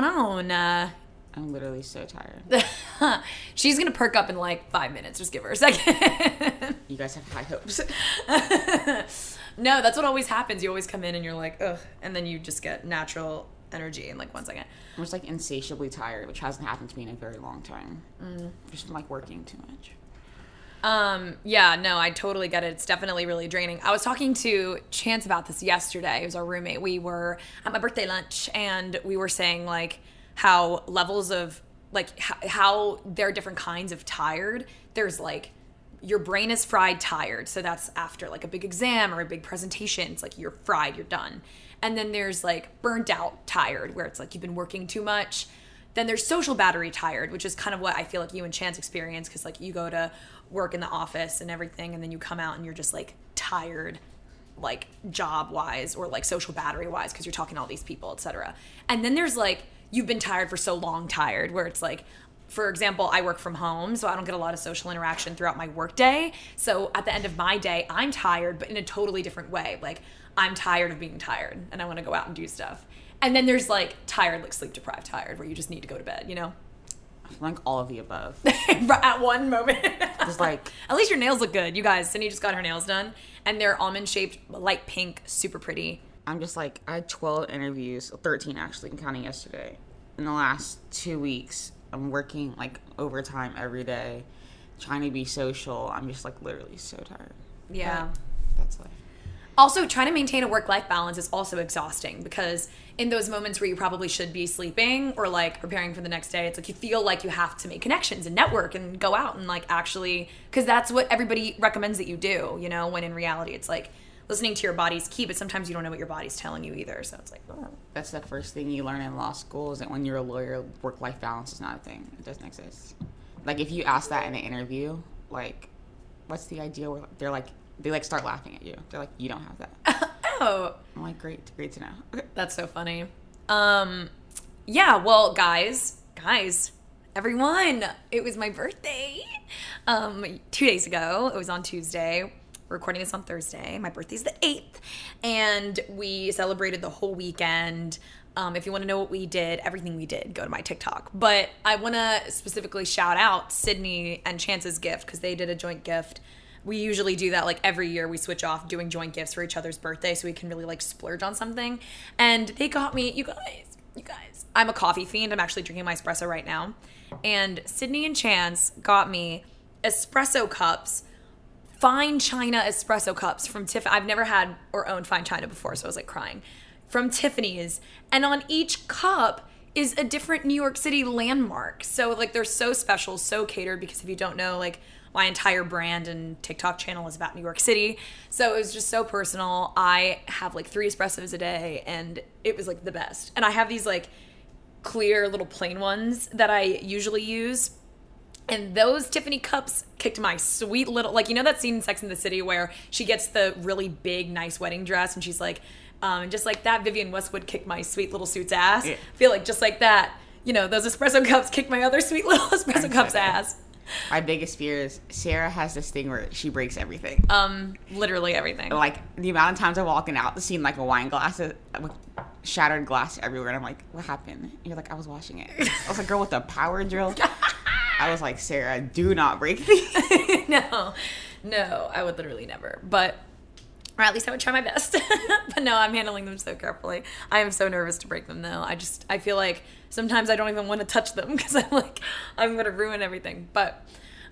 Going on? Uh, I'm literally so tired. she's gonna perk up in like five minutes. Just give her a second. You guys have high hopes. no, that's what always happens. You always come in and you're like, ugh, and then you just get natural energy in like one second. I'm just like insatiably tired, which hasn't happened to me in a very long time. Mm. Just been like working too much. Um, yeah, no, I totally get it. It's definitely really draining. I was talking to Chance about this yesterday. He was our roommate. We were at my birthday lunch and we were saying like how levels of like h- how there are different kinds of tired. There's like your brain is fried tired. So that's after like a big exam or a big presentation. It's like you're fried, you're done. And then there's like burnt out tired where it's like you've been working too much. Then there's social battery tired, which is kind of what I feel like you and Chance experience because like you go to work in the office and everything, and then you come out and you're just like tired, like job wise or like social battery wise because you're talking to all these people, etc. And then there's like you've been tired for so long, tired, where it's like for example, I work from home, so I don't get a lot of social interaction throughout my workday. So at the end of my day, I'm tired, but in a totally different way. Like I'm tired of being tired and I want to go out and do stuff. And then there's like tired, like sleep deprived tired, where you just need to go to bed, you know? I feel like all of the above. At one moment. Just like At least your nails look good. You guys, Cindy just got her nails done and they're almond shaped, light pink, super pretty. I'm just like I had 12 interviews, 13 actually, counting yesterday. In the last two weeks, I'm working like overtime every day, trying to be social. I'm just like literally so tired. Yeah. That's life. Also, trying to maintain a work life balance is also exhausting because in those moments where you probably should be sleeping or like preparing for the next day, it's like you feel like you have to make connections and network and go out and like actually, because that's what everybody recommends that you do, you know, when in reality it's like listening to your body's key, but sometimes you don't know what your body's telling you either. So it's like, oh. That's the first thing you learn in law school is that when you're a lawyer, work life balance is not a thing. It doesn't exist. Like if you ask that in an interview, like, what's the idea? Where they're like, they like start laughing at you. They're like, you don't have that. oh, I'm like, great, great to know. That's so funny. Um, yeah, well, guys, guys, everyone, it was my birthday. Um, two days ago. It was on Tuesday. We're recording this on Thursday. My birthday's the 8th. And we celebrated the whole weekend. Um, if you want to know what we did, everything we did, go to my TikTok. But I want to specifically shout out Sydni and Chance's gift because they did a joint gift we usually do that like every year we switch off doing joint gifts for each other's birthday so we can really like splurge on something. And they got me you guys you guys i'm a coffee fiend. I'm actually drinking my espresso right now. And sydni and chance got me espresso cups fine china espresso cups from tiffany i've never had or owned fine china before so i was like crying from tiffany's. And on each cup is a different New York City landmark. So like they're so special, so catered because if you don't know like my entire brand and TikTok channel is about New York City. So it was just so personal. I have like 3 espressos a day and it was like the best. And I have these like clear little plain ones that I usually use and those Tiffany cups kicked my sweet little like you know that scene in Sex in the City where she gets the really big nice wedding dress and she's like um just like that Vivienne Westwood kicked my sweet little suit's ass. Yeah. I feel like just like that, you know, those espresso cups kicked my other sweet little espresso cups ass. My biggest fear is Sarah has this thing where she breaks everything. Um literally everything. like the amount of times I'm walking out the scene like a wine glass uh, with shattered glass everywhere, and I'm like, "What happened?" And you're like, "I was washing it." I was like, "Girl with the power drill." I was like, "Sarah, do not break these." no, no, I would literally never. But, or at least I would try my best. but no, I'm handling them so carefully. I am so nervous to break them though. I just, I feel like sometimes I don't even want to touch them because I'm like, I'm going to ruin everything. But,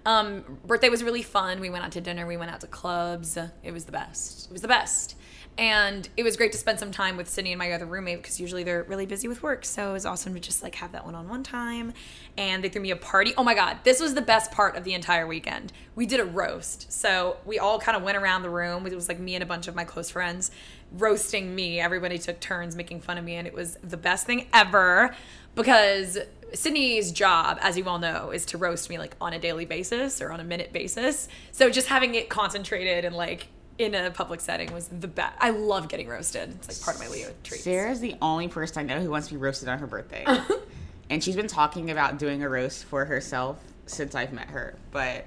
um, birthday was really fun. We went out to dinner. We went out to clubs. It was the best. It was the best. And it was great to spend some time with Sydni and my other roommate because usually they're really busy with work. So it was awesome to just like have that one-on-one time. And they threw me a party. Oh my god, this was the best part of the entire weekend. We did a roast. So we all kind of went around the room. It was like me and a bunch of my close friends roasting me. Everybody took turns making fun of me, and it was the best thing ever because Sydni's job, as you all know, is to roast me like on a daily basis or on a minute basis. So just having it concentrated and like in a public setting was the best. I love getting roasted. It's like part of my Leo treats. Sarah's the only person I know who wants to be roasted on her birthday, and she's been talking about doing a roast for herself since I've met her. But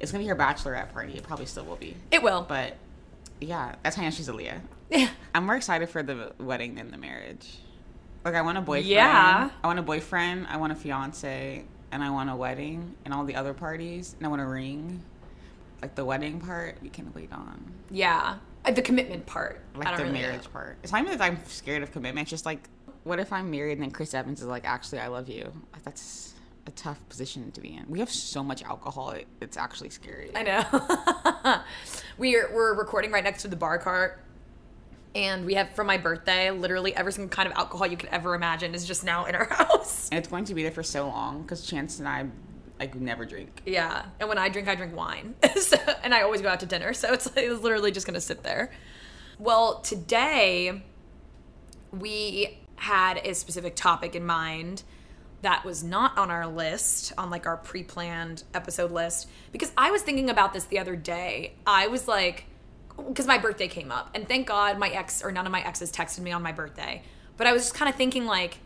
it's gonna be her bachelorette party. It probably still will be. It will. But yeah, that's how I know she's a Leo. Yeah. I'm more excited for the wedding than the marriage. Like I want a boyfriend. Yeah. I want a boyfriend. I want a fiance, and I want a wedding and all the other parties, and I want a ring. Like the wedding part, we can wait on. Yeah. Uh, The commitment part. I Like the really marriage know. part. It's not even that I'm scared of commitment. It's just like, what if I'm married and then Chris Evans is like, actually, I love you. Like that's a tough position to be in. We have so much alcohol. It's actually scary. I know. we're we're recording right next to the bar cart. And we have for my birthday, literally every single kind of alcohol you could ever imagine is just now in our house. And it's going to be there for so long because Chance and I like never drink. Yeah, and when I drink, I drink wine. so, and I always go out to dinner, so it's, like, it's literally just gonna sit there. Well, today we had a specific topic in mind that was not on our list, on like our pre-planned episode list, because I was thinking about this the other day. I was like, because my birthday came up, and thank God my ex or none of my exes texted me on my birthday. But I was just kind of thinking like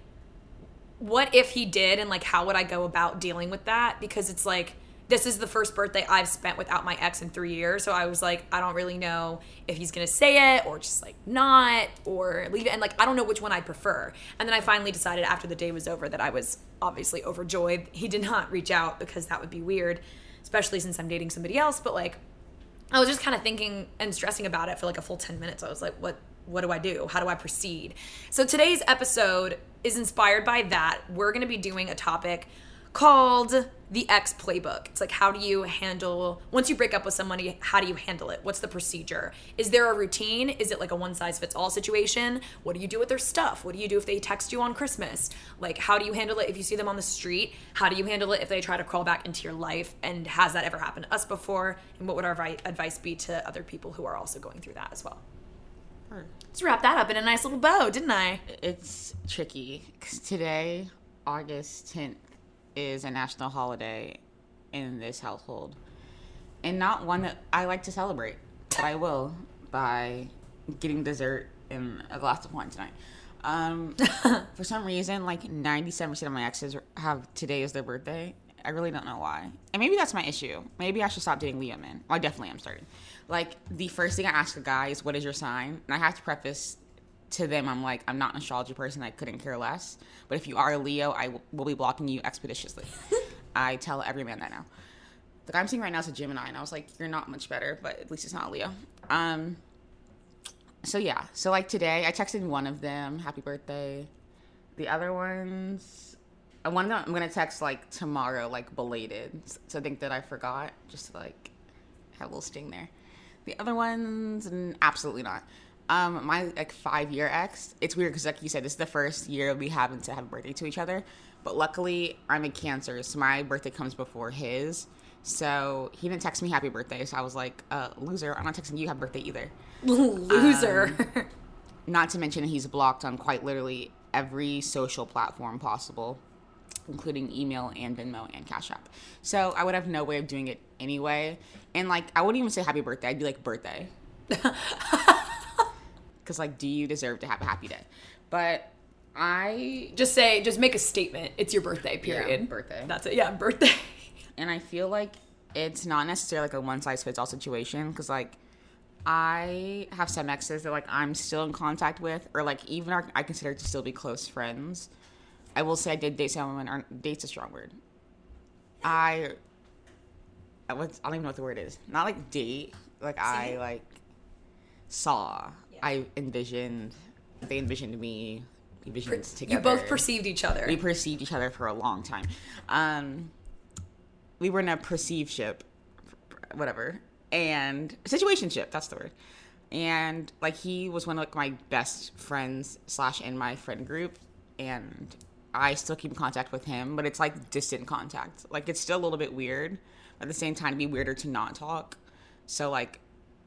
what if he did and like how would I go about dealing with that? Because it's like this is the first birthday I've spent without my ex in three years. So I was like, I don't really know if he's gonna say it or just like not or leave it. And like I don't know which one I prefer. And then I finally decided after the day was over that I was obviously overjoyed. He did not reach out because that would be weird, especially since I'm dating somebody else. But like I was just kind of thinking and stressing about it for like a full 10 minutes. I was like, what what do I do? How do I proceed? So today's episode is inspired by that. We're going to be doing a topic called the X playbook. It's like how do you handle once you break up with somebody, how do you handle it? What's the procedure? Is there a routine? Is it like a one size fits all situation? What do you do with their stuff? What do you do if they text you on Christmas? Like how do you handle it if you see them on the street? How do you handle it if they try to crawl back into your life? And has that ever happened to us before? And what would our vi- advice be to other people who are also going through that as well? Hmm. Let's wrap that up in a nice little bow, didn't I? It's tricky 'cause today, August 10th, is a national holiday in this household. And not one that I like to celebrate, but I will by getting dessert and a glass of wine tonight. Um, for some reason, like 97% of my exes have today as their birthday. I really don't know why. And maybe that's my issue. Maybe I should stop dating Leo men. Well, I definitely am starting. Like, the first thing I ask a guy is, What is your sign? And I have to preface to them, I'm like, I'm not an astrology person. I couldn't care less. But if you are a Leo, I w- will be blocking you expeditiously. I tell every man that now. The guy I'm seeing right now is a Gemini, and I was like, you're not much better, but at least it's not Leo. Um. So yeah, so like today, I texted one of them, happy birthday. The other ones, uh, one of them I'm gonna text like tomorrow, like belated, so I think that I forgot, just to like have a little sting there. The other ones, absolutely not. Um, my like five year ex. It's weird because like you said, this is the first year we happen to have a birthday to each other. But luckily, I'm a Cancer, so my birthday comes before his. So he didn't text me happy birthday. So I was like, uh, loser. I'm not texting you happy birthday either. Loser. Um, Not to mention he's blocked on quite literally every social platform possible, including email and Venmo and Cash App. So I would have no way of doing it anyway. And like I wouldn't even say happy birthday. I'd be like birthday. Cause like, do you deserve to have a happy day? But I just say, just make a statement. It's your birthday, period. birthday. That's it. Yeah, birthday. and I feel like it's not necessarily like a one size fits all situation because like I have some exes that like I'm still in contact with, or like even are, I consider to still be close friends. I will say I did date someone. Or date's a strong word. I, I, was, I don't even know what the word is. Not like date. Like I like saw. I envisioned. They envisioned me. We Envisioned together. You both perceived each other. We perceived each other for a long time. Um, we were in a perceived ship, whatever, and situation ship. That's the word. And like he was one of like my best friends slash in my friend group, and I still keep in contact with him, but it's like distant contact. Like it's still a little bit weird. At the same time, it'd be weirder to not talk. So like,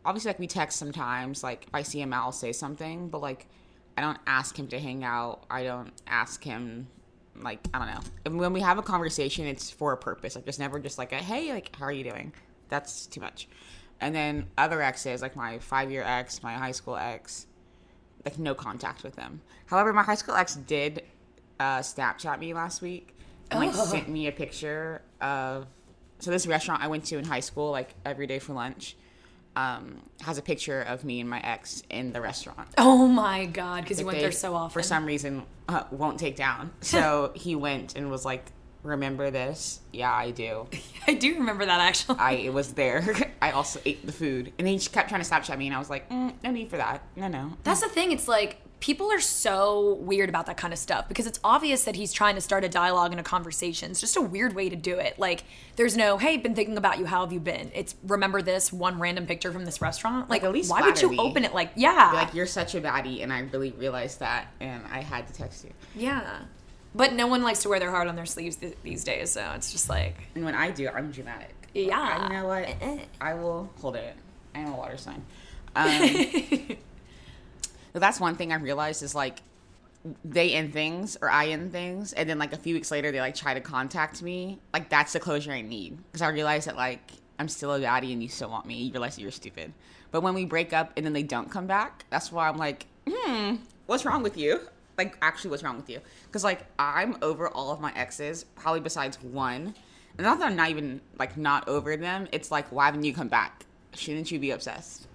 obviously, like we text sometimes. Like if I see him out, I'll say something, but like I don't ask him to hang out. I don't ask him like I don't know. And when we have a conversation, it's for a purpose. Like it's never just like a hey, like how are you doing? That's too much. And then other exes, like my five year ex, my high school ex, like no contact with them. However, my high school ex did uh, Snapchat me last week and like sent me a picture of so this restaurant I went to in high school, like every day for lunch, um, has a picture of me and my ex in the restaurant. oh my god, because That went there so often. For some reason, uh, won't take down. So he went and was like, "Remember this? Yeah, I do. I do remember that actually. I was there. I also ate the food." And he just kept trying to Snapchat me, and I was like, mm, "No need for that. No, no." That's the thing. It's like people are so weird about that kind of stuff because it's obvious that he's trying to start a dialogue and a conversation. It's just a weird way to do it. Like, there's no, hey, been thinking about you. How have you been? It's remember this one random picture from this restaurant. Like, Like, at least why would you open it? Like, yeah, like, "You're such a baddie," and I really realized that, and I had to text you. yeah. But no one likes to wear their heart on their sleeves th- these days, so it's just like, And when I do, I'm dramatic. Yeah. You know what? I will hold it. I am a water sign. Um, that's one thing I realized is like they end things or I end things, and then like a few weeks later they like try to contact me. Like that's the closure I need because I realize that like I'm still a baddie and you still want me. You realize you're stupid. But when we break up and then they don't come back, that's why I'm like, hmm, what's wrong with you? Like actually, what's wrong with you? Because like I'm over all of my exes, probably besides one. And not that I'm not even like not over them. It's like, why haven't you come back? Shouldn't you be obsessed?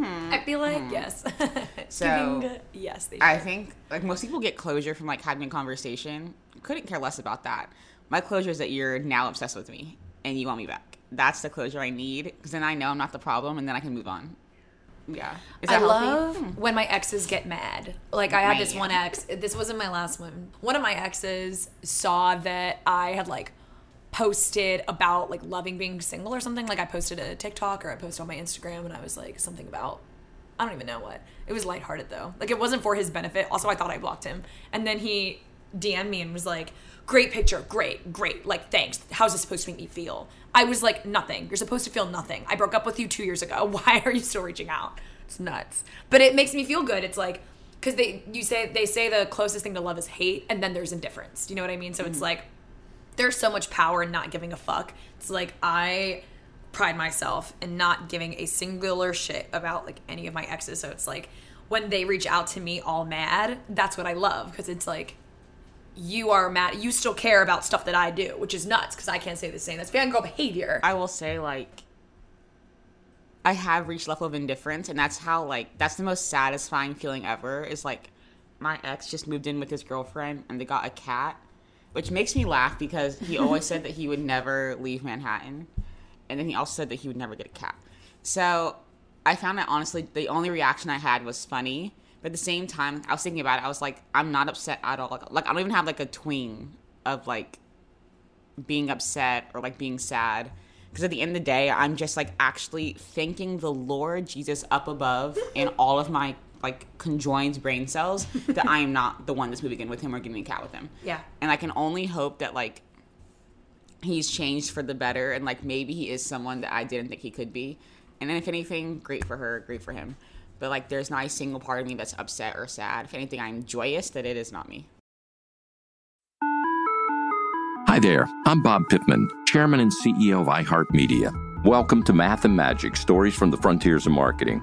Mm-hmm. I feel like mm-hmm. yes, So, Giving- yes, they I think like most people get closure from like having a conversation. Couldn't care less about that. My closure is that you're now obsessed with me and you want me back. That's the closure I need because then I know I'm not the problem and then I can move on. Yeah, is I healthy? love hmm. when my exes get mad. Like I had this one ex. This wasn't my last one. One of my exes saw that I had like posted about like loving being single or something. Like I posted a TikTok or I posted on my Instagram and I was like something about I don't even know what. It was lighthearted though. Like it wasn't for his benefit. Also, I thought I blocked him. And then he DM'd me and was like, "Great picture, great, great. Like, thanks. How's this supposed to make me feel?" I was like, "Nothing. You're supposed to feel nothing. I broke up with you two years ago. Why are you still reaching out?" It's nuts. But it makes me feel good. It's like because they you say they say the closest thing to love is hate, and then there's indifference. Do you know what I mean? So it's mm. like there's so much power in not giving a fuck. It's like I pride myself in not giving a singular shit about like any of my exes. So it's like when they reach out to me all mad, that's what I love because it's like you are mad. You still care about stuff that I do, which is nuts because I can't say the same. That's fangirl behavior. I will say like I have reached level of indifference and that's how like that's the most satisfying feeling ever is like my ex just moved in with his girlfriend and they got a cat which makes me laugh because he always said that he would never leave Manhattan and then he also said that he would never get a cat. So I found that honestly the only reaction I had was funny, but at the same time I was thinking about it I was like I'm not upset at all like, like I don't even have like a tween of like being upset or like being sad Because at the end of the day, I'm just like actually thanking the Lord Jesus up above in all of my like conjoined brain cells that I am not the one that's moving in with him or getting a cat with him. Yeah. And I can only hope that like he's changed for the better and like maybe he is someone that I didn't think he could be. And then if anything, great for her, great for him. But like there's not a single part of me that's upset or sad. If anything, I'm joyous that it is not me. Hi there, I'm Bob Pittman, Chairman and CEO of iHeartMedia. Welcome to Math and Magic Stories from the Frontiers of Marketing.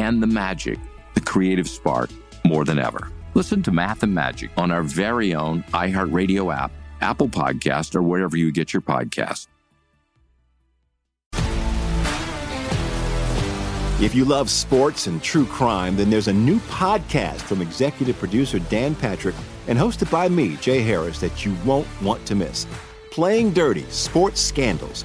and the magic, the creative spark, more than ever. Listen to Math and Magic on our very own iHeartRadio app, Apple Podcast, or wherever you get your podcast. If you love sports and true crime, then there's a new podcast from executive producer Dan Patrick and hosted by me, Jay Harris, that you won't want to miss. Playing Dirty Sports Scandals.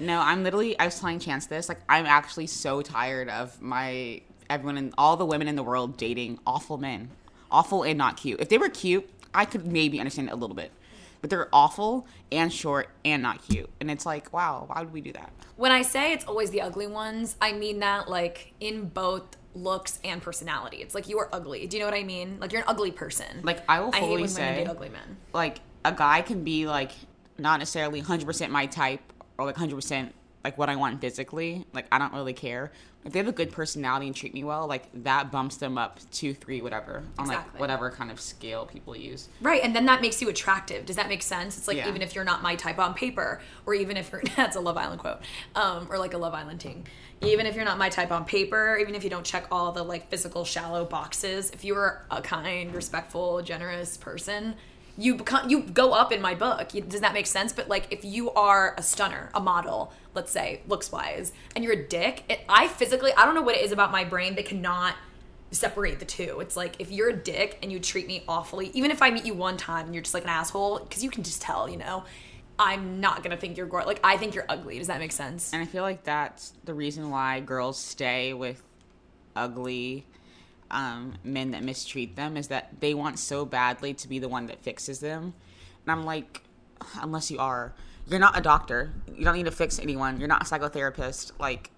No, I'm literally. I was telling Chance this. Like, I'm actually so tired of my everyone and all the women in the world dating awful men, awful and not cute. If they were cute, I could maybe understand it a little bit, but they're awful and short and not cute, and it's like, wow, why would we do that? When I say it's always the ugly ones, I mean that like in both looks and personality. It's like you are ugly. Do you know what I mean? Like you're an ugly person. Like, I will I hate fully when say, women date ugly men. like a guy can be like not necessarily 100% my type or like 100% like what I want physically. Like I don't really care. If they have a good personality and treat me well, like that bumps them up two, three, whatever on like whatever kind of scale people use. Right, and then that makes you attractive. Does that make sense? It's like Yeah. even if you're not my type on paper, or even if you're that's a Love Island quote, um, or like a Love Island ting. Even if you're not my type on paper, even if you don't check all the like physical shallow boxes, if you're a kind, respectful, generous person, you become you go up in my book. Does that make sense? But like if you are a stunner, a model, let's say looks wise, and you're a dick, it, I physically I don't know what it is about my brain that cannot separate the two. It's like if you're a dick and you treat me awfully, even if I meet you one time and you're just like an asshole, because you can just tell, you know, I'm not gonna think you're gor Like I think you're ugly. Does that make sense? And I feel like that's the reason why girls stay with ugly um, men that mistreat them is that they want so badly to be the one that fixes them. And I'm like, unless you are, you're not a doctor. You don't need to fix anyone. You're not a psychotherapist. Like,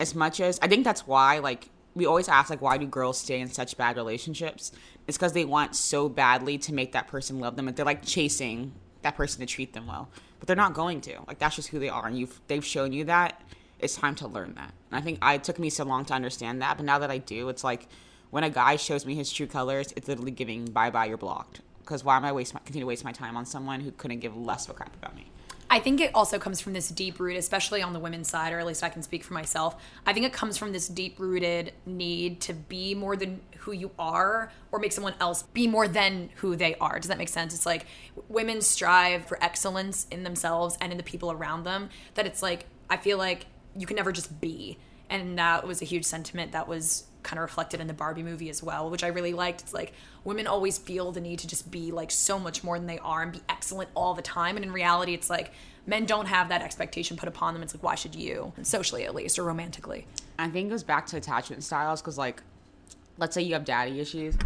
as much as I think that's why, like, we always ask, like, why do girls stay in such bad relationships? It's because they want so badly to make that person love them. And they're like chasing that person to treat them well, but they're not going to. Like, that's just who they are. And you've they've shown you that. It's time to learn that. And I think I, it took me so long to understand that, but now that I do, it's like when a guy shows me his true colors, it's literally giving bye bye, you're blocked. Because why am I waste my, continue to waste my time on someone who couldn't give less of a crap about me? I think it also comes from this deep root, especially on the women's side, or at least I can speak for myself. I think it comes from this deep rooted need to be more than who you are or make someone else be more than who they are. Does that make sense? It's like women strive for excellence in themselves and in the people around them, that it's like, I feel like you can never just be. And that was a huge sentiment that was kind of reflected in the Barbie movie as well, which I really liked. It's like women always feel the need to just be like so much more than they are and be excellent all the time. And in reality, it's like men don't have that expectation put upon them. It's like, why should you? Socially, at least, or romantically. I think it goes back to attachment styles because, like, let's say you have daddy issues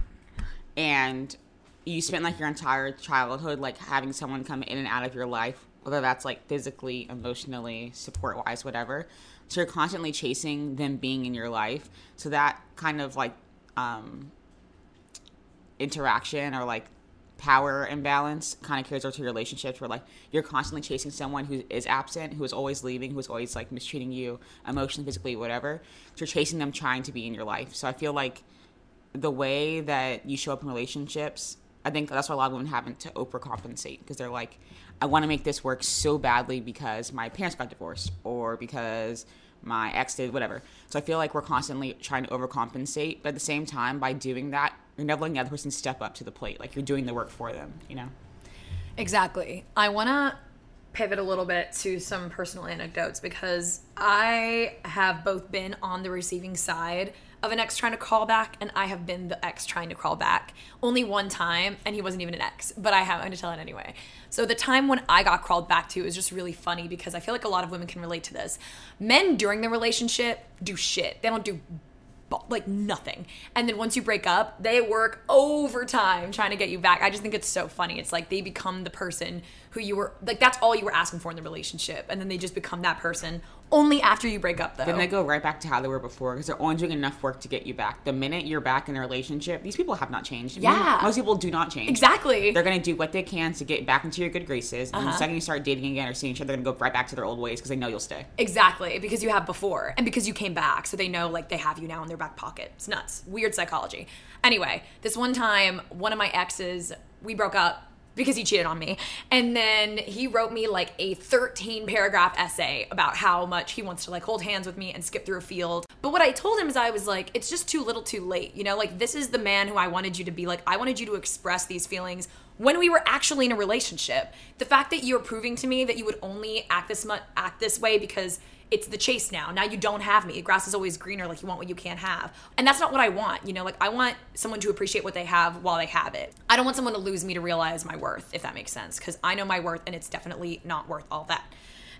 and you spent like your entire childhood like having someone come in and out of your life, whether that's like physically, emotionally, support wise, whatever. So you're constantly chasing them being in your life. So that kind of like um, interaction or like power imbalance kind of carries over to your relationships where like you're constantly chasing someone who is absent, who is always leaving, who is always like mistreating you emotionally, physically, whatever. So you're chasing them trying to be in your life. So I feel like the way that you show up in relationships, I think that's why a lot of women haven't to overcompensate because they're like, I want to make this work so badly because my parents got divorced or because my ex did whatever. So I feel like we're constantly trying to overcompensate, but at the same time, by doing that, you're never letting the other person step up to the plate. Like you're doing the work for them, you know? Exactly. I want to pivot a little bit to some personal anecdotes because I have both been on the receiving side of an ex trying to call back, and I have been the ex trying to call back only one time, and he wasn't even an ex, but I have, gonna tell it anyway. So the time when I got called back to is just really funny because I feel like a lot of women can relate to this. Men during the relationship do shit. They don't do like nothing. And then once you break up, they work overtime trying to get you back. I just think it's so funny. It's like they become the person who you were like that's all you were asking for in the relationship and then they just become that person only after you break up though. Then they go right back to how they were before because they're only doing enough work to get you back. The minute you're back in a relationship, these people have not changed. Yeah. Most people do not change. Exactly. They're going to do what they can to get back into your good graces. And Uh-huh. the second you start dating again or seeing each other, they're going to go right back to their old ways because they know you'll stay. Exactly, because you have before and because you came back, so they know like they have you now in their back pocket. It's nuts. Weird psychology. Anyway, this one time, one of my exes, we broke up because he cheated on me. And then he wrote me like a 13 paragraph essay about how much he wants to like hold hands with me and skip through a field. But what I told him is I was like, it's just too little too late. You know, like this is the man who I wanted you to be. Like, I wanted you to express these feelings when we were actually in a relationship. The fact that you're proving to me that you would only act this much act this way because it's the chase now. Now you don't have me. Grass is always greener. Like you want what you can't have. And that's not what I want. You know, like I want someone to appreciate what they have while they have it. I don't want someone to lose me to realize my worth, if that makes sense. Because I know my worth and it's definitely not worth all that.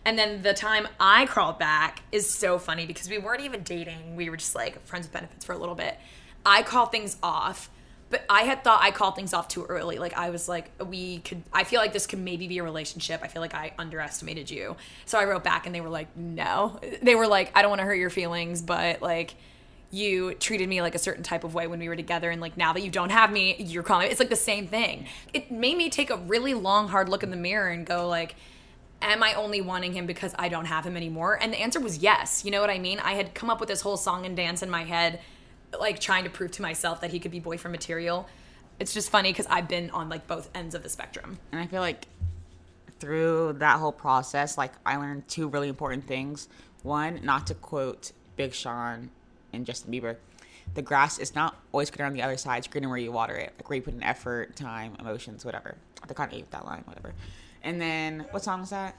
And then the time I crawled back is so funny because we weren't even dating. We were just like friends with benefits for a little bit. I call things off but I had thought I called things off too early. Like I was like, we could. I feel like this could maybe be a relationship. I feel like I underestimated you. So I wrote back, and they were like, no. They were like, I don't want to hurt your feelings, but like, you treated me like a certain type of way when we were together, and like now that you don't have me, you're calling. It's like the same thing. It made me take a really long, hard look in the mirror and go like. Am I only wanting him because I don't have him anymore? And the answer was yes. You know what I mean? I had come up with this whole song and dance in my head like trying to prove to myself that he could be boyfriend material. It's just funny because I've been on like both ends of the spectrum. And I feel like through that whole process, like I learned two really important things. One, not to quote Big Sean and Justin Bieber, the grass is not always greener on the other side, it's greener where you water it. Like where you put in effort, time, emotions, whatever. I kind of ate that line, whatever. And then what song is that?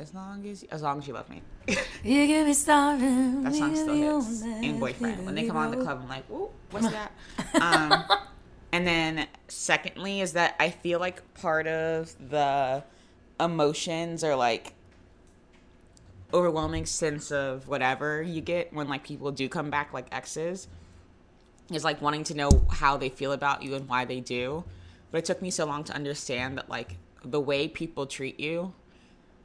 As long as as long as you love me. You give me starving. That song still hits. And boyfriend. When they come on the club, I'm like, ooh, what's that? um, and then secondly is that I feel like part of the emotions or like overwhelming sense of whatever you get when like people do come back like exes is like wanting to know how they feel about you and why they do. But it took me so long to understand that like the way people treat you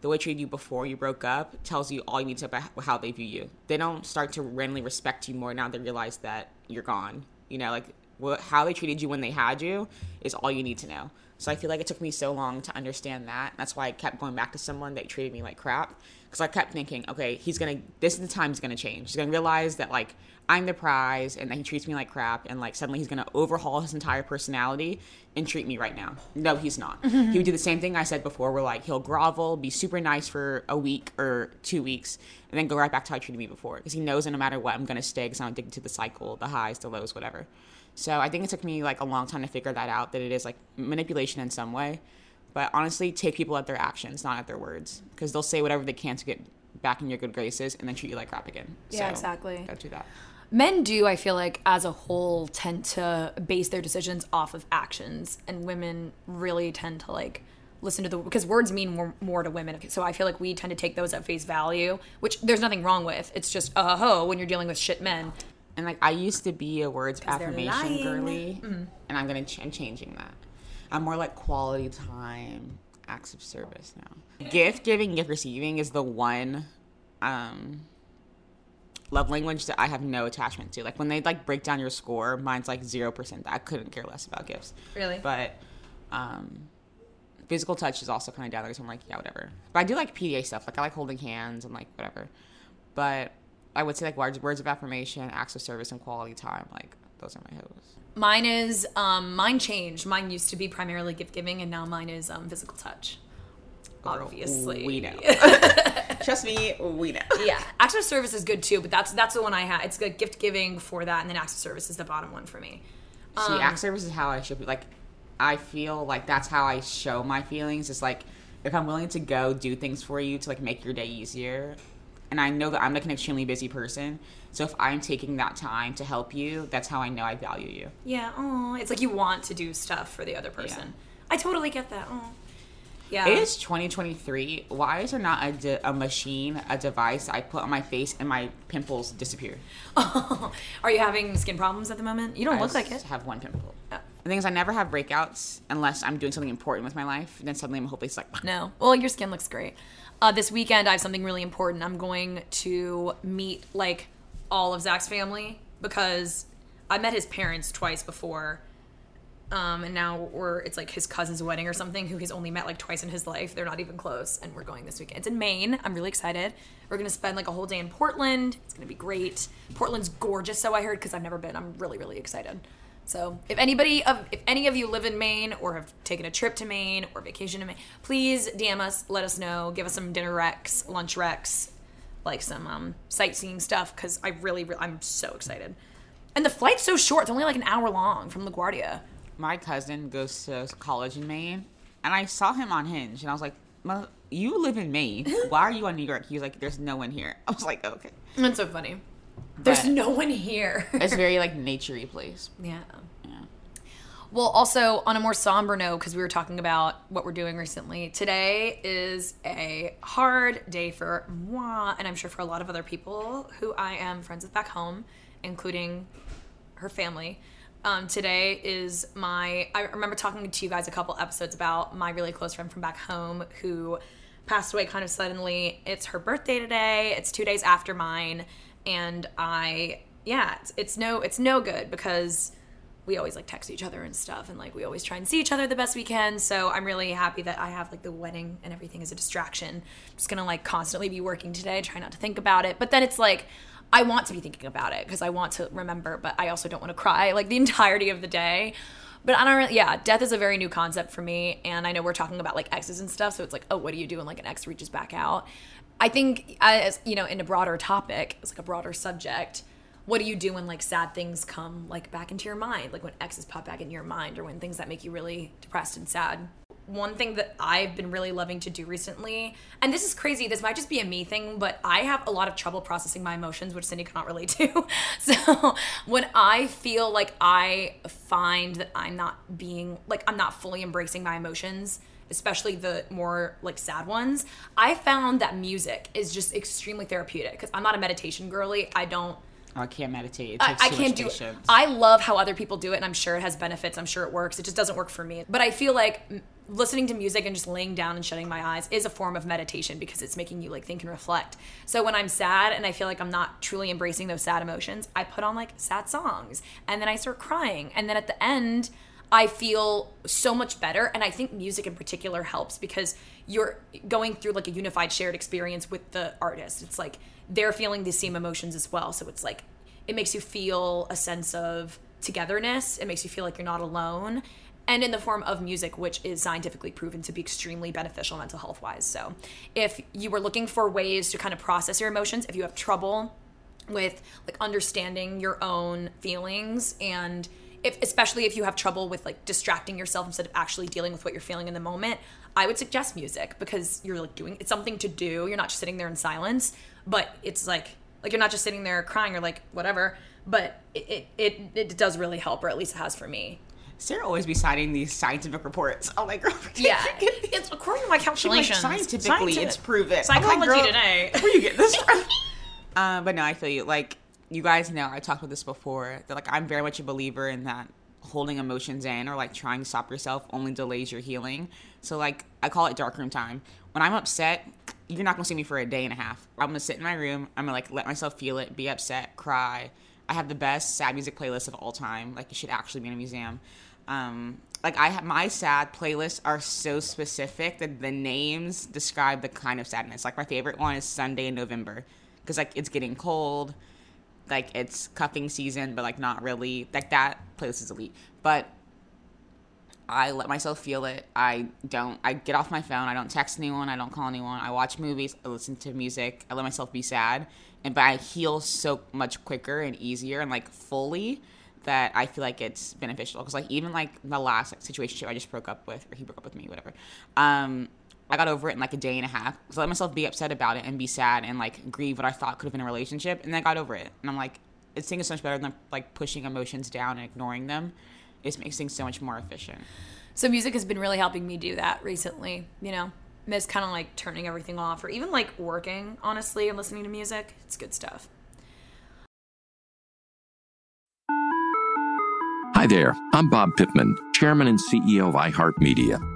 the way they treated you before you broke up tells you all you need to know about how they view you. They don't start to randomly respect you more now they realize that you're gone. You know, like what how they treated you when they had you is all you need to know. So I feel like it took me so long to understand that. That's why I kept going back to someone that treated me like crap. Because I kept thinking, okay, he's gonna. This is the time he's gonna change. He's gonna realize that like I'm the prize, and that he treats me like crap, and like suddenly he's gonna overhaul his entire personality and treat me right now. No, he's not. Mm-hmm. He would do the same thing I said before, where like he'll grovel, be super nice for a week or two weeks, and then go right back to how he treated me before. Because he knows that no matter what, I'm gonna stay because I'm addicted to the cycle, the highs, the lows, whatever. So I think it took me like a long time to figure that out. That it is like manipulation in some way, but honestly, take people at their actions, not at their words, because they'll say whatever they can to get back in your good graces and then treat you like crap again. Yeah, So, exactly. Don't do that. Men do, I feel like, as a whole, tend to base their decisions off of actions, and women really tend to like listen to the because words mean more, more to women. So I feel like we tend to take those at face value, which there's nothing wrong with. It's just uh ho when you're dealing with shit men. And like I used to be a words affirmation girly, and I'm gonna ch- I'm changing that. I'm more like quality time, acts of service now. Gift giving, gift receiving is the one um, love language that I have no attachment to. Like when they like break down your score, mine's like zero percent. I couldn't care less about gifts. Really? But um, physical touch is also kind of down there. So I'm like, yeah, whatever. But I do like PDA stuff. Like I like holding hands and like whatever. But I would say like words, words of affirmation, acts of service, and quality time. Like those are my hoes. Mine is um mine changed. Mine used to be primarily gift giving, and now mine is um physical touch. Girl, Obviously, we know. Trust me, we know. yeah, acts of service is good too, but that's that's the one I had. It's like gift giving for that, and then acts of service is the bottom one for me. See, Um, act of service is how I should be. Like, I feel like that's how I show my feelings. It's like if I'm willing to go do things for you to like make your day easier, and I know that I'm like an extremely busy person. So if I'm taking that time to help you, that's how I know I value you. Yeah, oh, it's like you want to do stuff for the other person. I totally get that. Oh, yeah. It is 2023. Why is there not a, de- a machine, a device I put on my face and my pimples disappear? Are you having skin problems at the moment? You don't I look like it. have one pimple. Oh. The thing is, I never have breakouts unless I'm doing something important with my life. And then suddenly I'm hopefully it's like, No. Well, your skin looks great. Uh, this weekend, I have something really important. I'm going to meet like all of Zach's family because I met his parents twice before. Um, and now we're it's like his cousin's wedding or something who he's only met like twice in his life. They're not even close, and we're going this weekend. It's in Maine. I'm really excited. We're gonna spend like a whole day in Portland. It's gonna be great. Portland's gorgeous, so I heard because I've never been. I'm really really excited. So if anybody of if any of you live in Maine or have taken a trip to Maine or vacation to Maine, please DM us, let us know, give us some dinner recs, lunch recs, like some um, sightseeing stuff because I really, re- I'm so excited. And the flight's so short; it's only like an hour long from LaGuardia. my cousin goes to college in Maine, and I saw him on Hinge, and I was like, "Mother- "You live in Maine? Why are you on New York?" He was like, "There's no one here." I was like, "Okay." That's so funny. There's no one here. It's very like naturey place. yeah. Yeah. Well, also on a more somber note, because we were talking about what we're doing recently, today is a hard day for moi, and I'm sure for a lot of other people who I am friends with back home, including her family. Um, today is my. I remember talking to you guys a couple episodes about my really close friend from back home who passed away kind of suddenly. It's her birthday today. It's two days after mine, and I yeah, it's, it's no it's no good because we always like text each other and stuff and like we always try and see each other the best we can. So i'm really happy that i have like the wedding and everything as a distraction. I'm just gonna like constantly be working today try not to think about it. But then it's like i want to be thinking about it because i want to remember but i also don't want to cry like the entirety of the day. But i don't really yeah death is a very new concept for me and i know we're talking about like exes and stuff so it's like oh what do you do when like an ex reaches back out i think as you know in a broader topic it's like a broader subject what do you do when like sad things come like back into your mind? Like when exes pop back into your mind or when things that make you really depressed and sad? One thing that i've been really loving to do recently and this is crazy this might just be a me thing but i have a lot of trouble processing my emotions which cindy cannot relate to. So when i feel like i find that i'm not being like i'm not fully embracing my emotions especially the more like sad ones i found that music is just extremely therapeutic because i'm not a meditation girly i don't Oh, I can't meditate. It I, I can't do it. I love how other people do it, and I'm sure it has benefits. I'm sure it works. It just doesn't work for me. But I feel like listening to music and just laying down and shutting my eyes is a form of meditation because it's making you like think and reflect. So when I'm sad and I feel like I'm not truly embracing those sad emotions, I put on like sad songs, and then I start crying, and then at the end. I feel so much better. And I think music in particular helps because you're going through like a unified shared experience with the artist. It's like they're feeling the same emotions as well. So it's like it makes you feel a sense of togetherness. It makes you feel like you're not alone. And in the form of music, which is scientifically proven to be extremely beneficial mental health wise. So, if you were looking for ways to kind of process your emotions, if you have trouble with like understanding your own feelings and if especially if you have trouble with like distracting yourself instead of actually dealing with what you're feeling in the moment i would suggest music because you're like doing it's something to do you're not just sitting there in silence but it's like like you're not just sitting there crying or like whatever but it it, it, does really help or at least it has for me Sarah always be citing these scientific reports. Oh my girl, yeah it's according to my She's like, calculations scientifically, Scientific- it's proven. Psychology like, today Where you get this from? uh, but no, I feel you. Like you guys know, I talked about this before. That like I'm very much a believer in that holding emotions in or like trying to stop yourself only delays your healing. So like I call it dark room time. When I'm upset, you're not gonna see me for a day and a half. I'm gonna sit in my room. I'm gonna like let myself feel it, be upset, cry. I have the best sad music playlist of all time. Like it should actually be in a museum. Um, like I have my sad playlists are so specific that the names describe the kind of sadness. Like my favorite one is Sunday in November because like it's getting cold, like it's cuffing season, but like not really. Like that playlist is elite. But I let myself feel it. I don't. I get off my phone. I don't text anyone. I don't call anyone. I watch movies. I listen to music. I let myself be sad, and but I heal so much quicker and easier and like fully that I feel like it's beneficial. Because like even like the last like, situation I just broke up with, or he broke up with me, whatever. Um, I got over it in like a day and a half. So I let myself be upset about it and be sad and like grieve what I thought could have been a relationship, and then I got over it. And I'm like, it's things so much better than like pushing emotions down and ignoring them. It makes things so much more efficient. So music has been really helping me do that recently, you know. Miss kind of like turning everything off or even like working, honestly, and listening to music. It's good stuff. Hi there, I'm Bob Pittman, Chairman and CEO of iHeartMedia.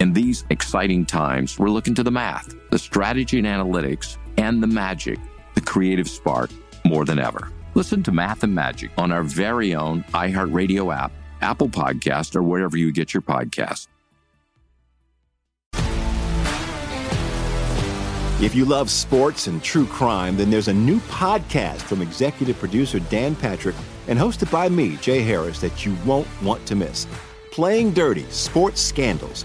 In these exciting times, we're looking to the math, the strategy and analytics, and the magic, the creative spark, more than ever. Listen to Math and Magic on our very own iHeartRadio app, Apple Podcast, or wherever you get your podcast. If you love sports and true crime, then there's a new podcast from executive producer Dan Patrick and hosted by me, Jay Harris, that you won't want to miss. Playing Dirty Sports Scandals.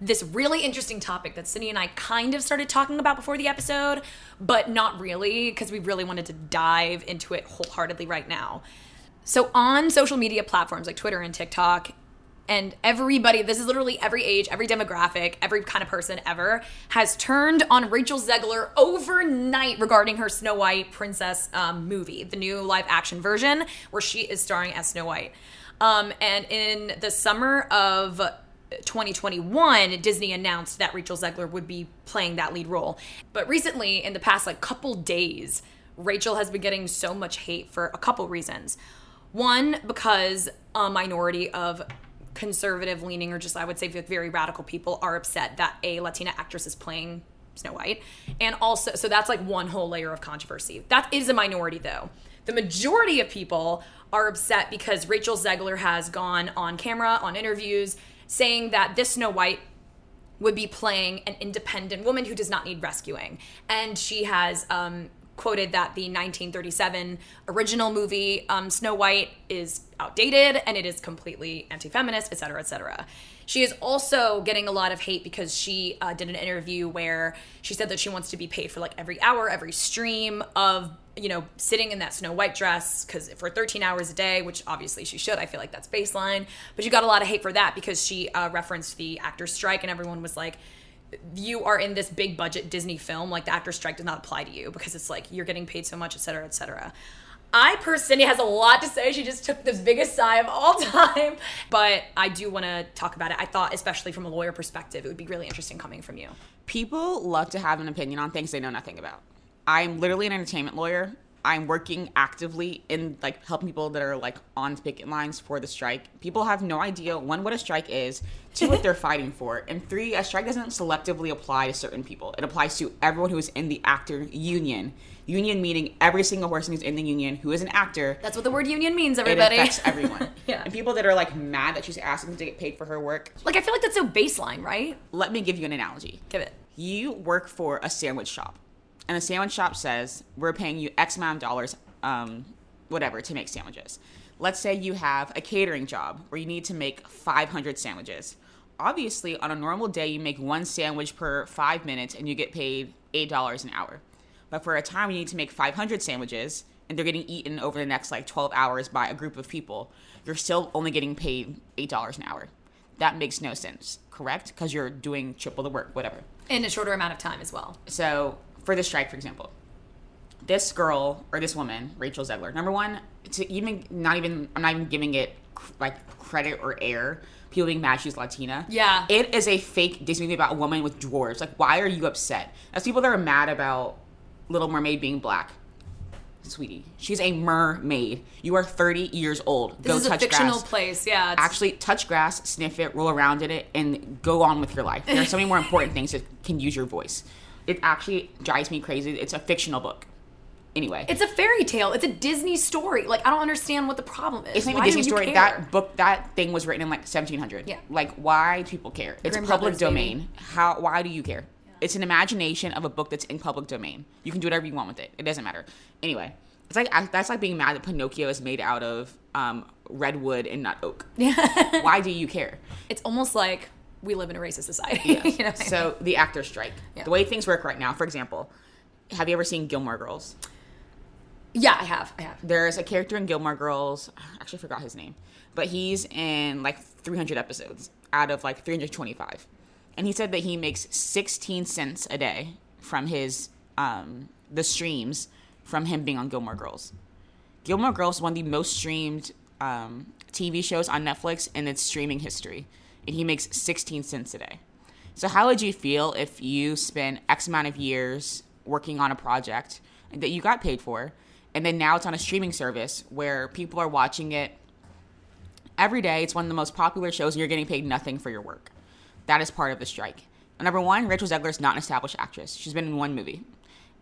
this really interesting topic that Sydni and I kind of started talking about before the episode, but not really because we really wanted to dive into it wholeheartedly right now. So, on social media platforms like Twitter and TikTok, and everybody, this is literally every age, every demographic, every kind of person ever, has turned on Rachel Zegler overnight regarding her Snow White princess um, movie, the new live action version, where she is starring as Snow White. Um, and in the summer of 2021, Disney announced that Rachel Zegler would be playing that lead role. But recently, in the past like couple days, Rachel has been getting so much hate for a couple reasons. One, because a minority of conservative leaning or just I would say very radical people are upset that a Latina actress is playing Snow White. And also so that's like one whole layer of controversy. That is a minority though. The majority of people are upset because Rachel Zegler has gone on camera, on interviews, saying that this Snow White would be playing an independent woman who does not need rescuing. And she has um, quoted that the 1937 original movie um, Snow White is outdated and it is completely anti-feminist, et cetera, et cetera. She is also getting a lot of hate because she uh, did an interview where she said that she wants to be paid for like every hour, every stream of you know sitting in that Snow White dress because for 13 hours a day, which obviously she should. I feel like that's baseline, but she got a lot of hate for that because she uh, referenced the actors strike and everyone was like you are in this big budget Disney film, like the actor strike does not apply to you because it's like you're getting paid so much, et cetera, et cetera. I personally has a lot to say. She just took the biggest sigh of all time, but I do want to talk about it. I thought, especially from a lawyer perspective, it would be really interesting coming from you. People love to have an opinion on things they know nothing about. I'm literally an entertainment lawyer. I'm working actively in like helping people that are like on picket lines for the strike. People have no idea one what a strike is, two what they're fighting for, and three a strike doesn't selectively apply to certain people. It applies to everyone who is in the actor union. Union meaning every single person who's in the union who is an actor. That's what the word union means, everybody. It affects everyone. yeah. And people that are like mad that she's asking to get paid for her work. Like I feel like that's so baseline, right? Let me give you an analogy. Give it. You work for a sandwich shop and the sandwich shop says we're paying you X amount of dollars, um, whatever, to make sandwiches. Let's say you have a catering job where you need to make 500 sandwiches. Obviously, on a normal day, you make one sandwich per five minutes and you get paid $8 an hour. But for a time, you need to make 500 sandwiches and they're getting eaten over the next like 12 hours by a group of people. You're still only getting paid $8 an hour. That makes no sense, correct? Because you're doing triple the work, whatever. In a shorter amount of time as well. So for the strike, for example, this girl or this woman, Rachel Zegler, number one, to even not even I'm not even giving it like credit or air. People being mad she's Latina. Yeah. It is a fake Disney movie about a woman with dwarves. Like, why are you upset? As people that are mad about Little Mermaid being black. Sweetie, she's a mermaid. You are 30 years old. This go is touch a fictional grass. place. Yeah. it's- Actually, touch grass, sniff it, roll around in it, and go on with your life. There are so many more important things that can use your voice. It actually drives me crazy. It's a fictional book. Anyway, It's a fairy tale. It's a Disney story. Like I don't understand what the problem is. it's not a Disney story. That book, that thing was written in like 1700. Yeah. Like, why do people care? It's Grimm public Brothers, baby. domain. How? Why do you care? It's an imagination of a book that's in public domain. You can do whatever you want with it. It doesn't matter. Anyway, it's like that's like being mad that Pinocchio is made out of um, redwood and not oak. Yeah. why do you care? it's almost like we live in a racist society. you know what I mean? So the actor strike. Yeah. The way things work right now. For example, have you ever seen Gilmore Girls? yeah, I have. I have. There's a character in Gilmore Girls. I actually forgot his name, but he's in like 300 episodes out of like 325, and he said that he makes 16 cents a day from his um the streams from him being on Gilmore Girls. Gilmore Girls is one of the most streamed um, TV shows on Netflix in its streaming history, and he makes 16 cents a day. So, how would you feel if you spend X amount of years working on a project that you got paid for, and then now it's on a streaming service where people are watching it every day? It's one of the most popular shows, and you're getting paid nothing for your work. That is part of the strike. Number one, Rachel Zegler is not an established actress. She's been in one movie,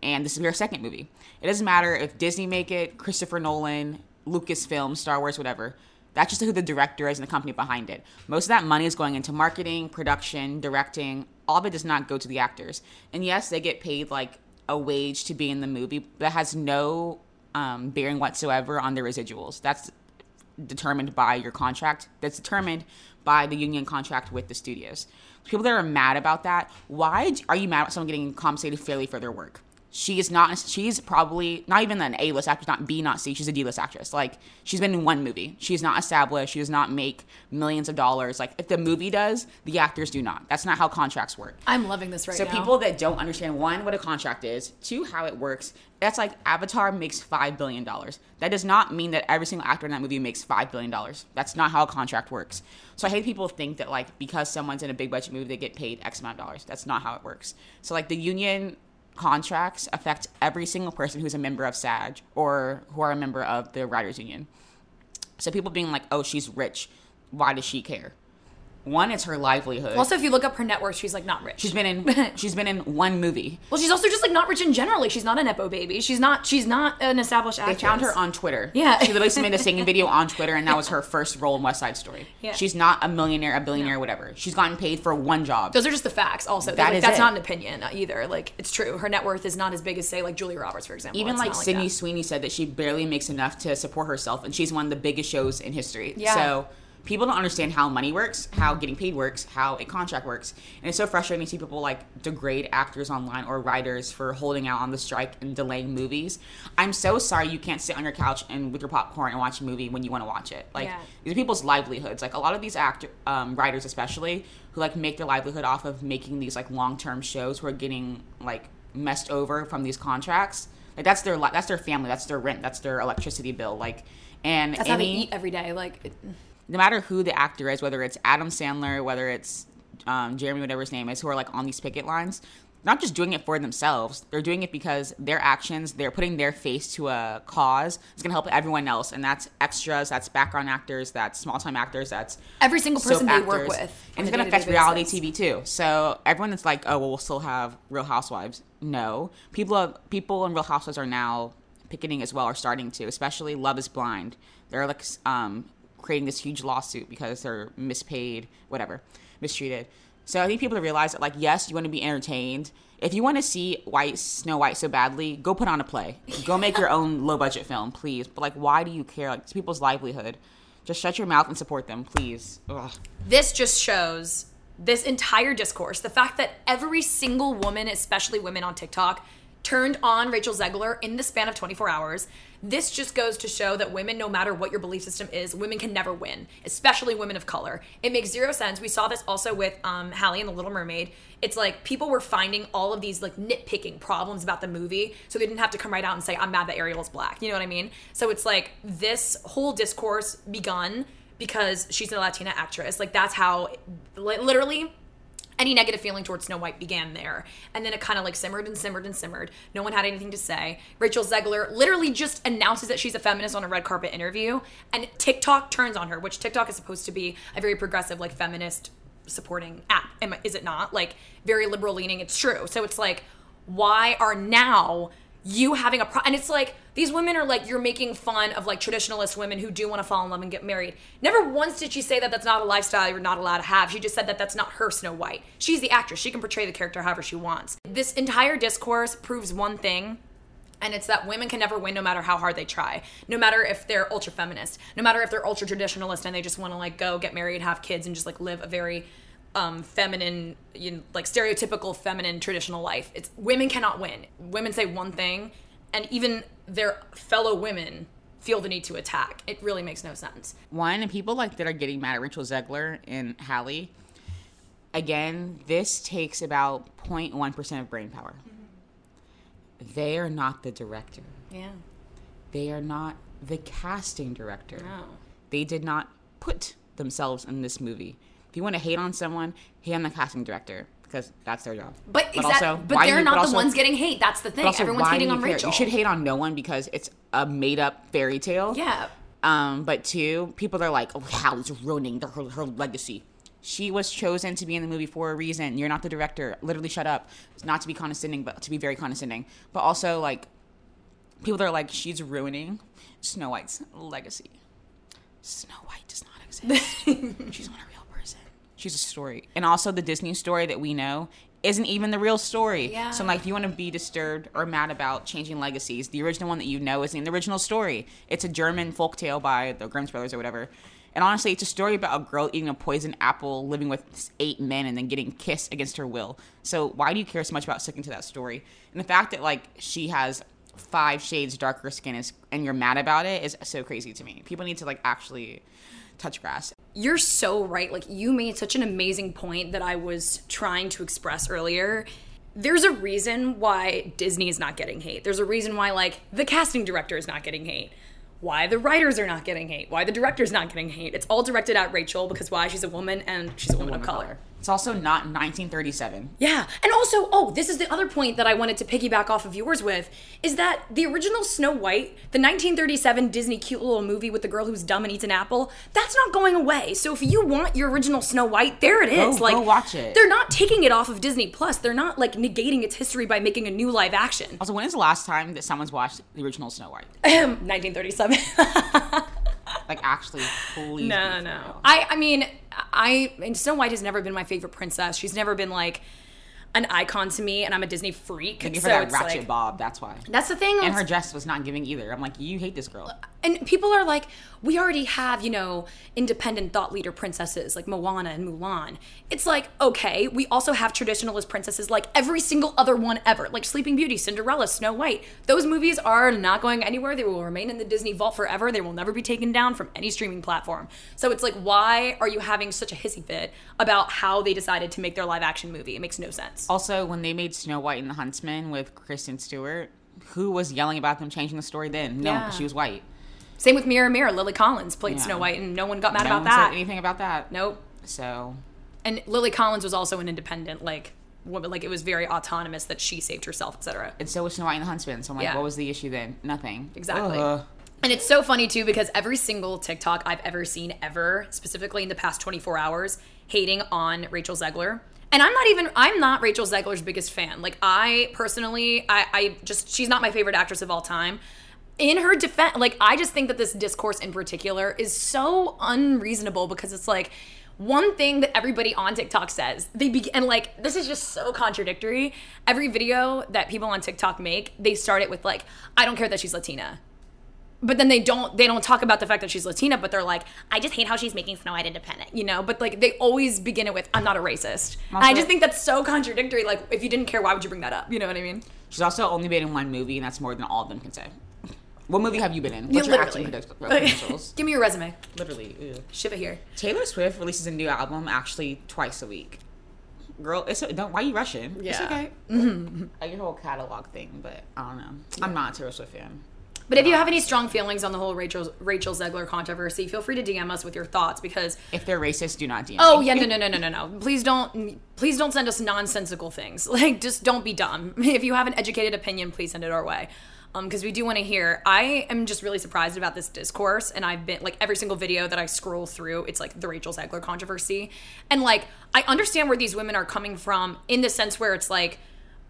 and this is her second movie. It doesn't matter if Disney make it, Christopher Nolan, Lucasfilm, Star Wars, whatever. That's just who the director is and the company behind it. Most of that money is going into marketing, production, directing. All of it does not go to the actors. And yes, they get paid like a wage to be in the movie, but that has no um, bearing whatsoever on their residuals. That's determined by your contract. That's determined by the union contract with the studios. People that are mad about that, why are you mad about someone getting compensated fairly for their work? She is not. She's probably not even an A list actress, not B, not C. She's a D list actress. Like she's been in one movie. She's not established. She does not make millions of dollars. Like if the movie does, the actors do not. That's not how contracts work. I'm loving this right now. So now. people that don't understand one, what a contract is, two, how it works. That's like Avatar makes five billion dollars. That does not mean that every single actor in that movie makes five billion dollars. That's not how a contract works. So I hate people think that like because someone's in a big budget movie, they get paid X amount of dollars. That's not how it works. So like the union contracts affect every single person who's a member of SAG or who are a member of the writers union. So people being like, "Oh, she's rich. Why does she care?" One, it's her livelihood. also, if you look up her net worth, she's like not rich. she's been in she's been in one movie. well, she's also just like not rich in generally. She's not a nepo baby. She's not. She's not an established They found her on Twitter. Yeah. She literally submitted a singing video on Twitter, and that was her first role in West Side Story. Yeah. She's not a millionaire, a billionaire, whatever. She's gotten paid for one job. Those are just the facts. Also, That like, is that's it. not an opinion either. Like it's true. Her net worth is not as big as say like Julia Roberts, for example. Even It's like Sydney that. Sweeney said that she barely makes enough to support herself, and she's one of the biggest shows in history. Yeah. So people don't understand how money works, how getting paid works, how a contract works, and it's so frustrating to see people like degrade actors online or writers for holding out on the strike and delaying movies. I'm so sorry you can't sit on your couch and with your popcorn and watch a movie when you want to watch it. Like Yeah. these are people's livelihoods. Like a lot of these actor um, writers, especially who like make their livelihood off of making these like long term shows, who are getting like messed over from these contracts. Like that's their li- that's their family, that's their rent, that's their electricity bill. Like and That's how they eat every day. Like it, no matter who the actor is, whether it's Adam Sandler, whether it's um, Jeremy, whatever his name is, who are like on these picket lines, not just doing it for themselves. They're doing it because their actions, they're putting their face to a cause. It's gonna help everyone else, and that's extras, that's background actors, that's small time actors, that's every single person they work with. And it's gonna affect reality. TV too. So everyone that's like, oh well, we'll still have Real Housewives. No, people are, people in Real Housewives are now picketing as well, are starting to, especially Love Is Blind. They're like um, creating this huge lawsuit because they're mispaid, whatever, mistreated. So I think people realize that like, yes, you want to be entertained. If you want to see White Snow White so badly, go put on a play. Go make your own low budget film, please. But like, why do you care? Like, it's people's livelihood. Just shut your mouth and support them, please. Ugh. this just shows this entire discourse the fact that every single woman especially women on tiktok turned on rachel zegler in the span of 24 hours. This just goes to show that women no matter what your belief system is women can never win especially women of color. It makes zero sense. We saw this also with um, Halle and the little mermaid. It's like people were finding all of these like nitpicking problems about the movie so they didn't have to come right out and say i'm mad that ariel is black. You know what i mean? So it's like this whole discourse begun because she's a Latina actress. Like that's how, literally, any negative feeling towards Snow White began there, and then it kind of like simmered and simmered and simmered. No one had anything to say. Rachel Zegler literally just announces that she's a feminist on a red carpet interview, and TikTok turns on her, which TikTok is supposed to be a very progressive, like feminist supporting app. Am Is it not? Like very liberal leaning. It's true. So it's like, why are now you having a pro and it's like these women are like you're making fun of like traditionalist women who do want to fall in love and get married. Never once did she say that that's not a lifestyle you're not allowed to have. She just said that that's not her snow white. She's the actress. She can portray the character however she wants. This entire discourse proves one thing and it's that women can never win no matter how hard they try. No matter if they're ultra feminist no matter if they're ultra traditionalist and they just want to like go get married have kids and just like live a very um, feminine, you know, like stereotypical feminine traditional life. It's women cannot win. Women say one thing, and even their fellow women feel the need to attack. It really makes no sense. One, and people like that are getting mad at Rachel Zegler and Halle. Again, this takes about 0.1% of brain power. They are not the director. Yeah. They are not the casting director. No. They did not put themselves in this movie. If you want to hate on someone, hate on the casting director because that's their job. But, But exact- also, but they're you- not but the ones getting hate. That's the thing. Also, Everyone's hating on care? Rachel. You should hate on no one because it's a made up fairy tale. Yeah. Um, but two, people are like, oh, Halle's ruining the, her, her legacy. She was chosen to be in the movie for a reason. You're not the director. Literally, shut up. It's not to be condescending, but to be very condescending. But also, like, people that are like, she's ruining Snow White's legacy. Snow White does not exist. She's real person. She's a story. And also, the Disney story that we know isn't even the real story. Yeah. So, like, if you want to be disturbed or mad about changing legacies, the original one that you know isn't the original story. It's a German folk tale by the Grimm's brothers or whatever. And honestly, it's a story about a girl eating a poison apple, living with eight men, and then getting kissed against her will. So, why do you care so much about sticking to that story? And the fact that, like, she has five shades darker skin is, and you're mad about it is so crazy to me. People need to, like, actually touch grass. You're so right. Like you made such an amazing point that I was trying to express earlier. There's a reason why Disney is not getting hate. There's a reason why like the casting director is not getting hate. Why the writers are not getting hate. Why the director's not getting hate. It's all directed at Rachel because why she's a woman and she's a woman, of color. It's also not 1937. Yeah. And also, oh, this is the other point that I wanted to piggyback off of yours with is that the original Snow White, the 1937 Disney cute little movie with the girl who's dumb and eats an apple, that's not going away. So if you want your original Snow White, there it is. Go- like go watch it. They're not taking it off of Disney Plus. They're not like negating its history by making a new live action. Also, when is the last time that someone's watched the original Snow White? 1937. Like, actually, please. No, no. I, I mean, I and Snow White has never been my favorite princess. She's never been like an icon to me, and I'm a Disney freak. Give her so that it's ratchet like, bob. That's why. that's the thing. And her dress was not giving either. I'm like, you hate this girl. and people are like, we already have, you know, independent thought leader princesses like Moana and Mulan. It's like, okay, we also have traditionalist princesses like every single other one ever, like Sleeping Beauty, Cinderella, Snow White. Those movies are not going anywhere. They will remain in the Disney vault forever. They will never be taken down from any streaming platform. So it's like, why are you having such a hissy fit about how they decided to make their live action movie? It makes no sense. Also, when they made Snow White and the Huntsman with Kristen Stewart, who was yelling about them changing the story then? No, Yeah. she was white. Same with Mirror Mirror. Lily Collins played Yeah. Snow White, and no one got mad no about one that. said anything about that. Nope. So, and Lily Collins was also an independent, like woman. Like it was very autonomous that she saved herself, etc. and so was Snow White and the Huntsman. So I'm like, Yeah. what was the issue then? Nothing. Exactly. Ugh. And it's so funny too because every single TikTok I've ever seen ever, specifically in the past 24 hours, hating on Rachel Zegler. And I'm not even I'm not Rachel Zegler's biggest fan. Like I personally, I, I just she's not my favorite actress of all time. In her defense, like I just think that this discourse in particular is so unreasonable because it's like one thing that everybody on TikTok says. They begin and like this is just so contradictory. Every video that people on TikTok make, they start it with like, I don't care that she's Latina but then they don't they don't talk about the fact that she's Latina, but they're like, I just hate how she's making Snow White independent, you know. But like they always begin it with, I'm not a racist. and I just think that's so contradictory. Like if you didn't care, why would you bring that up? You know what I mean? She's also only been in one movie, and that's more than all of them can say. What movie have you been in? Yeah, What's your acting credentials? Give me your resume. Literally. ew. Shiv it here. Taylor Swift releases a new album actually twice a week. Girl, it's don't. Why you rushing? It's Yeah. okay. Mm-hmm. I get a whole catalog thing, but I don't know. I'm not a Taylor Swift fan. But if you have any strong feelings on the whole Rachel Rachel Zegler controversy, feel free to DM us with your thoughts because If they're racist, do not DM. Oh me. yeah, no, no, no, no, no, no. Please don't, please don't send us nonsensical things. Like, just don't be dumb. If you have an educated opinion, please send it our way, um, because we do want to hear. I am just really surprised about this discourse, and I've been like every single video that I scroll through, it's like the Rachel Zegler controversy, and like I understand where these women are coming from in the sense where it's like,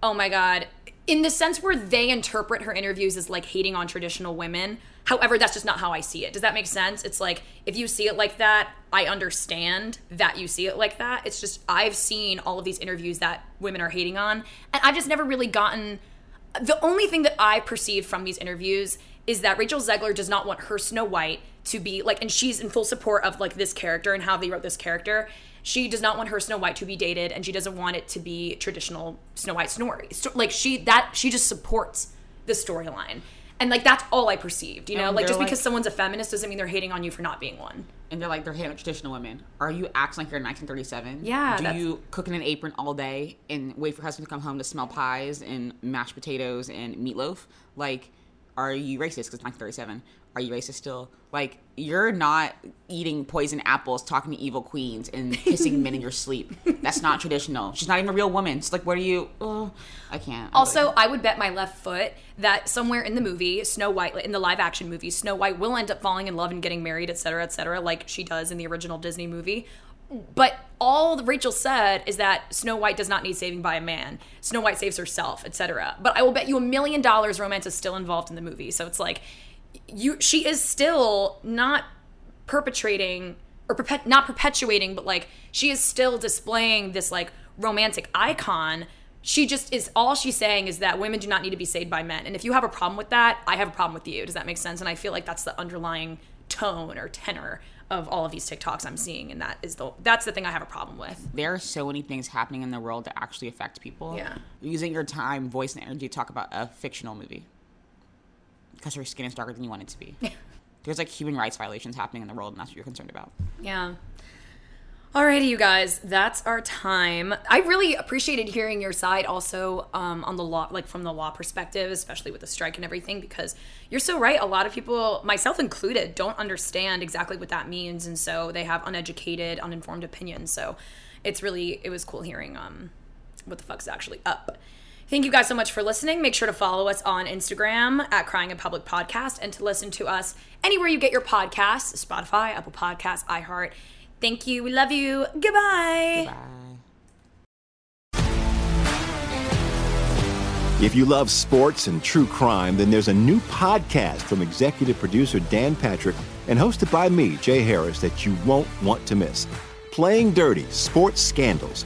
oh my god, in the sense where they interpret her interviews as like hating on traditional women. However, that's just not how I see it. Does that make sense? It's like if you see it like that, I understand that you see it like that. It's just I've seen all of these interviews that women are hating on, and I've just never really gotten the only thing that I perceive from these interviews is that Rachel Zegler does not want her Snow White to be like, and she's in full support of like this character and how they wrote this character. She does not want her Snow White to be dated, and she doesn't want it to be traditional Snow White story. So, like she that she just supports the storyline, and like that's all I perceived. You know, And like just like- because someone's a feminist doesn't mean they're hating on you for not being one. and they're like they're hating traditional women. Are you acting like you're in 1937? Yeah, Do you cook in an apron all day and wait for husband to come home to smell pies and mashed potatoes and meatloaf? Like, are you racist? Because 1937. Are you racist still? Like, you're not eating poison apples, talking to evil queens, and kissing men in your sleep. That's not traditional. She's not even a real woman. It's like, what are you? Oh, I can't. I Also, really- I would bet my left foot that somewhere in the movie, Snow White, in the live action movie, Snow White will end up falling in love and getting married, et cetera, et cetera, like she does in the original Disney movie. But all Rachel said is that Snow White does not need saving by a man. Snow White saves herself, etc. But I will bet you a million dollars romance is still involved in the movie. So it's like you she is still not perpetrating or perpet, not perpetuating, but like she is still displaying this like romantic icon. She just is all she's saying is that women do not need to be saved by men. And if you have a problem with that, I have a problem with you. Does that make sense? And I feel like that's the underlying tone or tenor of all of these TikToks I'm seeing, and that is the that's the thing I have a problem with. There are so many things happening in the world that actually affect people. Yeah. Using your time, voice, and energy to talk about a fictional movie because her skin is darker than you want it to be. There's like human rights violations happening in the world, and that's what you're concerned about. Yeah. Alrighty, you guys, that's our time. I really appreciated hearing your side also um, on the law, like from the law perspective, especially with the strike and everything, because you're so right. A lot of people, myself included, don't understand exactly what that means, and so they have uneducated, uninformed opinions. So it's really, it was cool hearing um, what the fuck's actually up. Thank you guys so much for listening. Make sure to follow us on Instagram at Crying in Public Podcast and to listen to us anywhere you get your podcasts Spotify, Apple Podcasts, iHeart. Thank you. We love you. Goodbye. If you love sports and true crime, then there's a new podcast from executive producer Dan Patrick and hosted by me, Jay Harris, that you won't want to miss. Playing Dirty Sports Scandals.